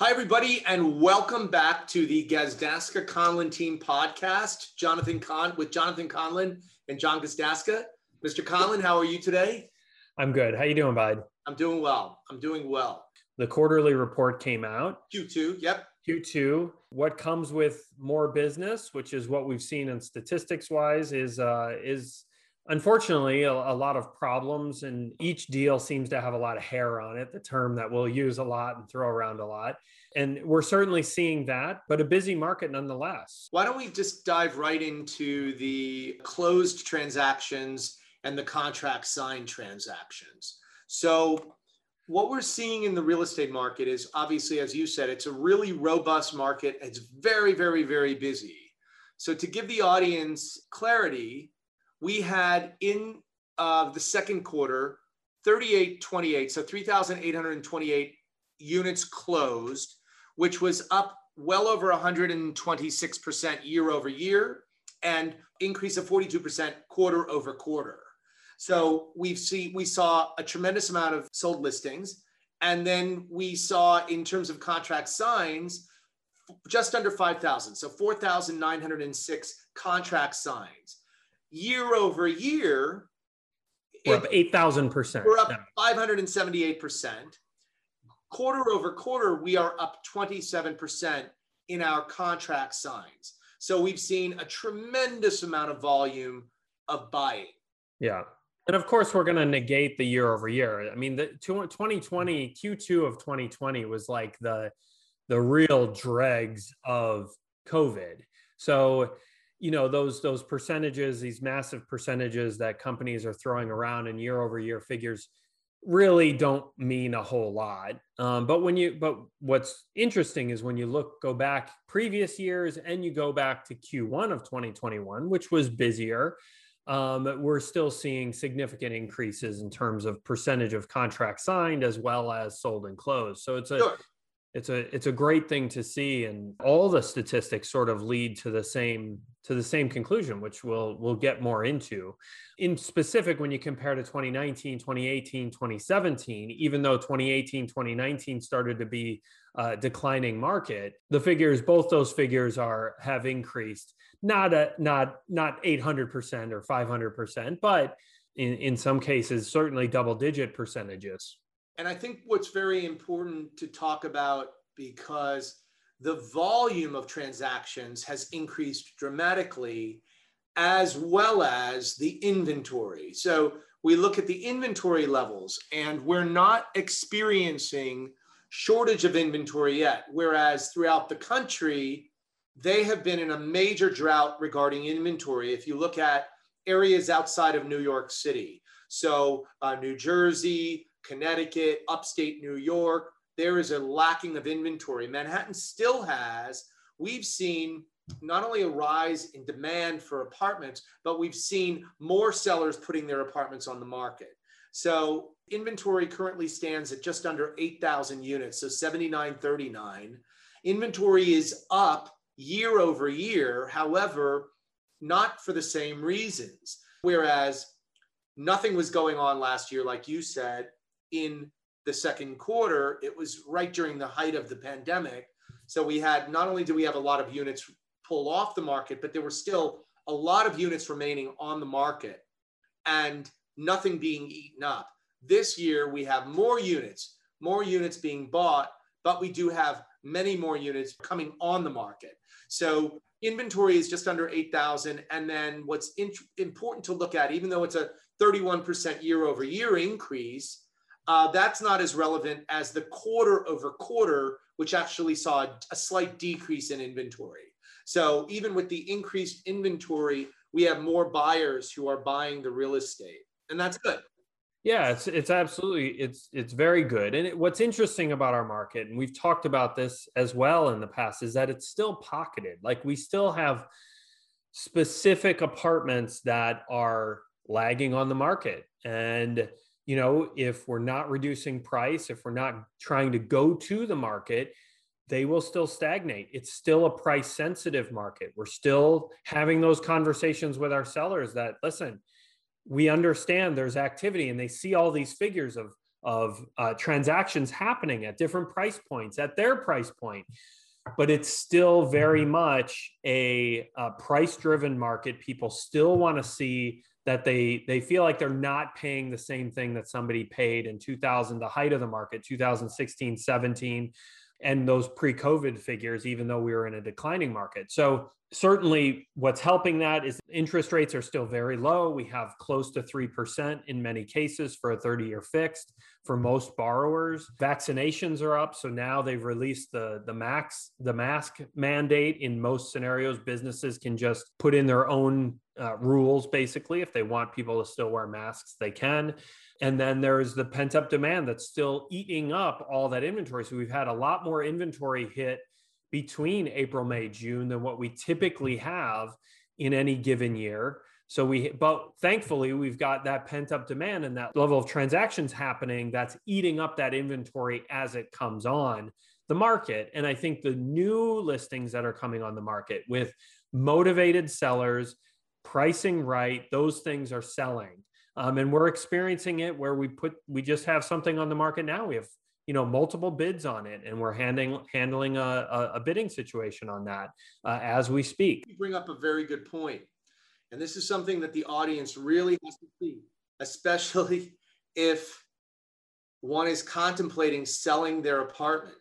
Hi, everybody, and welcome back to the Gazdaska Conlin Team podcast. Jonathan Con with Jonathan Conlin and John Gazdaska. Mr. Conlin, how are you today? I'm good. How you doing, bud? I'm doing well. I'm doing well. The quarterly report came out. Q2, yep. Q2. What comes with more business, which is what we've seen in statistics wise, is uh, is unfortunately a, a, lot of problems and each deal seems to have a lot of hair on it the term that we'll use a lot and throw around a lot. And we're certainly seeing that but a busy market nonetheless. Why don't we just dive right into the closed transactions and the contract signed transactions? So what we're seeing in the real estate market is obviously as you said it's a really robust market. It's very very very busy. So to give the audience clarity we had in uh, the second quarter 3828, so 3,828 units closed, which was up well over 126% year over year and increase of 42% quarter over quarter. So we've seen we saw a tremendous amount of sold listings, and then we saw in terms of contract signs just under 5,000, so 4,906 contract signs year over year, we're up 8,000%. We're up 578%. Quarter over quarter, we are up 27% in our contract signs. So we've seen a tremendous amount of volume of buying. Yeah. And of course, we're going to negate the year over year. I mean, the 2020, Q2 of 2020 was like the, the real dregs of COVID. So you know those those percentages these massive percentages that companies are throwing around in year over year figures really don't mean a whole lot um, but when you but what's interesting is when you look go back previous years and you go back to q1 of 2021 which was busier um, we're still seeing significant increases in terms of percentage of contracts signed as well as sold and closed so it's a sure. It's a it's a great thing to see and all the statistics sort of lead to the same to the same conclusion, which we'll we'll get more into. In specific, when you compare to 2019, 2018, 2017, even though 2018, 2019 started to be a declining market, the figures, both those figures are have increased, not a not not 800% or 500%, but in, in some cases, certainly double digit percentages. And I think what's very important to talk about because the volume of transactions has increased dramatically, as well as the inventory. So we look at the inventory levels, and we're not experiencing shortage of inventory yet. Whereas throughout the country, they have been in a major drought regarding inventory. If you look at areas outside of New York City, so uh, New Jersey, Connecticut, upstate New York, there is a lacking of inventory. Manhattan still has, we've seen not only a rise in demand for apartments, but we've seen more sellers putting their apartments on the market. So inventory currently stands at just under 8,000 units, so 7939. Inventory is up year over year, however, not for the same reasons. Whereas nothing was going on last year, like you said, in the second quarter, it was right during the height of the pandemic. So we had not only do we have a lot of units pull off the market, but there were still a lot of units remaining on the market and nothing being eaten up. This year, we have more units, more units being bought, but we do have many more units coming on the market. So inventory is just under 8,000. And then what's important to look at, even though it's a 31% year over year increase, uh, that's not as relevant as the quarter over quarter, which actually saw a, slight decrease in inventory. So even with the increased inventory, we have more buyers who are buying the real estate, and that's good. Yeah, it's it's absolutely it's it's very good. And it, what's interesting about our market, and we've talked about this as well in the past, is that it's still pocketed. Like we still have specific apartments that are lagging on the market, and you know, if we're not reducing price, if we're not trying to go to the market, they will still stagnate. It's still a price sensitive market. We're still having those conversations with our sellers that listen, we understand there's activity and they see all these figures of of uh, transactions happening at different price points at their price point but it's still very much a, a price driven market people still want to see that they they feel like they're not paying the same thing that somebody paid in 2000 the height of the market 2016 17 and those pre-covid figures even though we were in a declining market. So certainly what's helping that is interest rates are still very low. We have close to 3% in many cases for a 30 year fixed for most borrowers. Vaccinations are up so now they've released the the max the mask mandate. In most scenarios businesses can just put in their own uh, rules basically if they want people to still wear masks they can and then there's the pent up demand that's still eating up all that inventory so we've had a lot more inventory hit between April, May, June than what we typically have in any given year. So we, but thankfully, we've got that pent up demand and that level of transactions happening that's eating up that inventory as it comes on the market. And I think the new listings that are coming on the market with motivated sellers, pricing right, those things are selling. Um, and we're experiencing it where we put, we just have something on the market now. We have you know multiple bids on it and we're handling handling a, a bidding situation on that uh, as we speak. You bring up a very good point. And this is something that the audience really has to see especially if one is contemplating selling their apartment.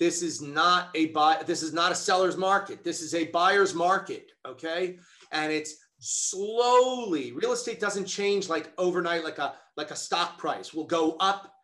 This is not a buy this is not a seller's market. This is a buyer's market okay and it's slowly real estate doesn't change like overnight like a like a stock price will go up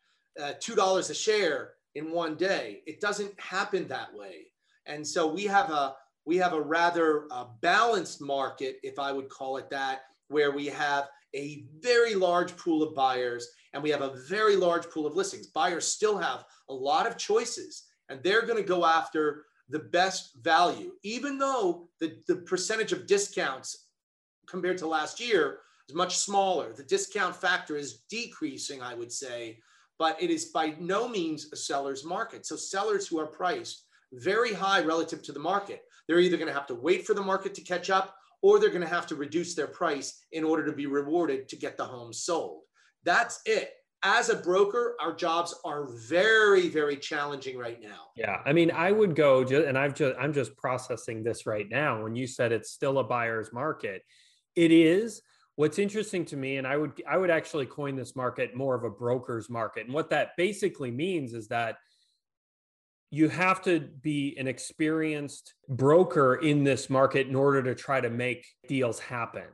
uh, $2 a share in one day. It doesn't happen that way. And so we have a we have a rather uh, balanced market, if I would call it that, where we have a very large pool of buyers and we have a very large pool of listings. Buyers still have a lot of choices and they're going to go after the best value, even though the, the percentage of discounts compared to last year is much smaller. The discount factor is decreasing, I would say, but it is by no means a seller's market. So sellers who are priced very high relative to the market, they're either going to have to wait for the market to catch up or they're going to have to reduce their price in order to be rewarded to get the home sold. That's it. As a broker, our jobs are very, very challenging right now. Yeah, I mean, I would go, and I've just, I'm just processing this right now. When you said it's still a buyer's market, it is, what's interesting to me and i would i would actually coin this market more of a broker's market and what that basically means is that you have to be an experienced broker in this market in order to try to make deals happen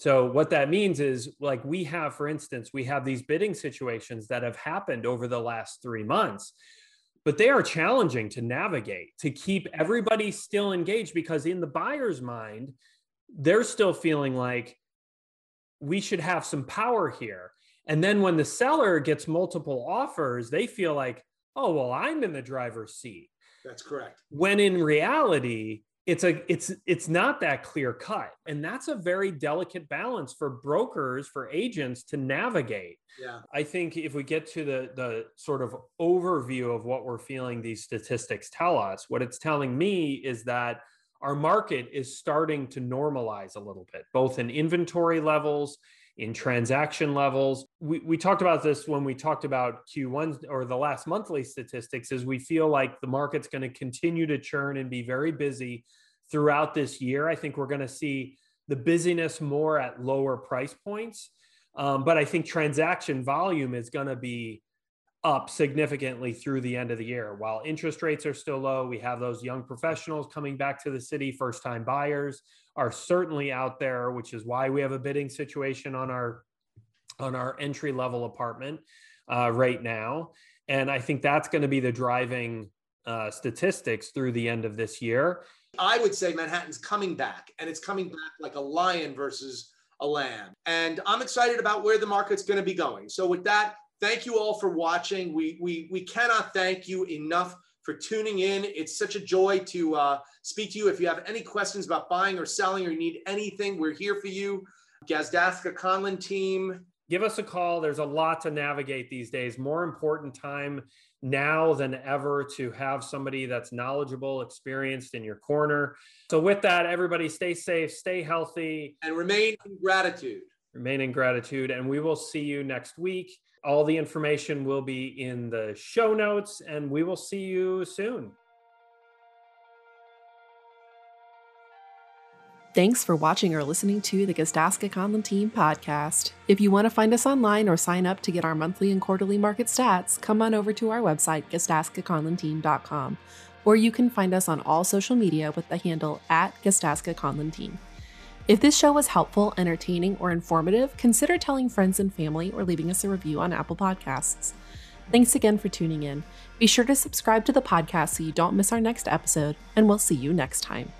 so what that means is like we have for instance we have these bidding situations that have happened over the last 3 months but they are challenging to navigate to keep everybody still engaged because in the buyer's mind they're still feeling like we should have some power here. And then when the seller gets multiple offers, they feel like, oh, well, I'm in the driver's seat. That's correct. When in reality, it's a it's it's not that clear cut. And that's a very delicate balance for brokers for agents to navigate. Yeah. I think if we get to the the sort of overview of what we're feeling these statistics tell us what it's telling me is that our market is starting to normalize a little bit, both in inventory levels, in transaction levels. We, we talked about this when we talked about Q1 or the last monthly statistics, is we feel like the market's going to continue to churn and be very busy throughout this year. I think we're going to see the busyness more at lower price points. Um, but I think transaction volume is going to be up significantly through the end of the year. While interest rates are still low, we have those young professionals coming back to the city, first time buyers are certainly out there, which is why we have a bidding situation on our on our entry level apartment uh, right now. And I think that's going to be the driving uh, statistics through the end of this year. I would say Manhattan's coming back, and it's coming back like a lion versus a lamb. And I'm excited about where the market's going to be going. So, with that, Thank you all for watching. We, we, we cannot thank you enough for tuning in. It's such a joy to uh, speak to you. If you have any questions about buying or selling or you need anything, we're here for you. Gazdaska Conlin team. Give us a call. There's a lot to navigate these days. More important time now than ever to have somebody that's knowledgeable, experienced in your corner. So, with that, everybody stay safe, stay healthy, and remain in gratitude. Remain in gratitude. And we will see you next week. All the information will be in the show notes, and we will see you soon. Thanks for watching or listening to the Gazdaska Conlin Team podcast. If you want to find us online or sign up to get our monthly and quarterly market stats, come on over to our website, gazdaskaconlinteam.com, or you can find us on all social media with the handle at Gazdaska Conlin Team. If this show was helpful, entertaining, or informative, consider telling friends and family or leaving us a review on Apple Podcasts. Thanks again for tuning in. Be sure to subscribe to the podcast so you don't miss our next episode, and we'll see you next time.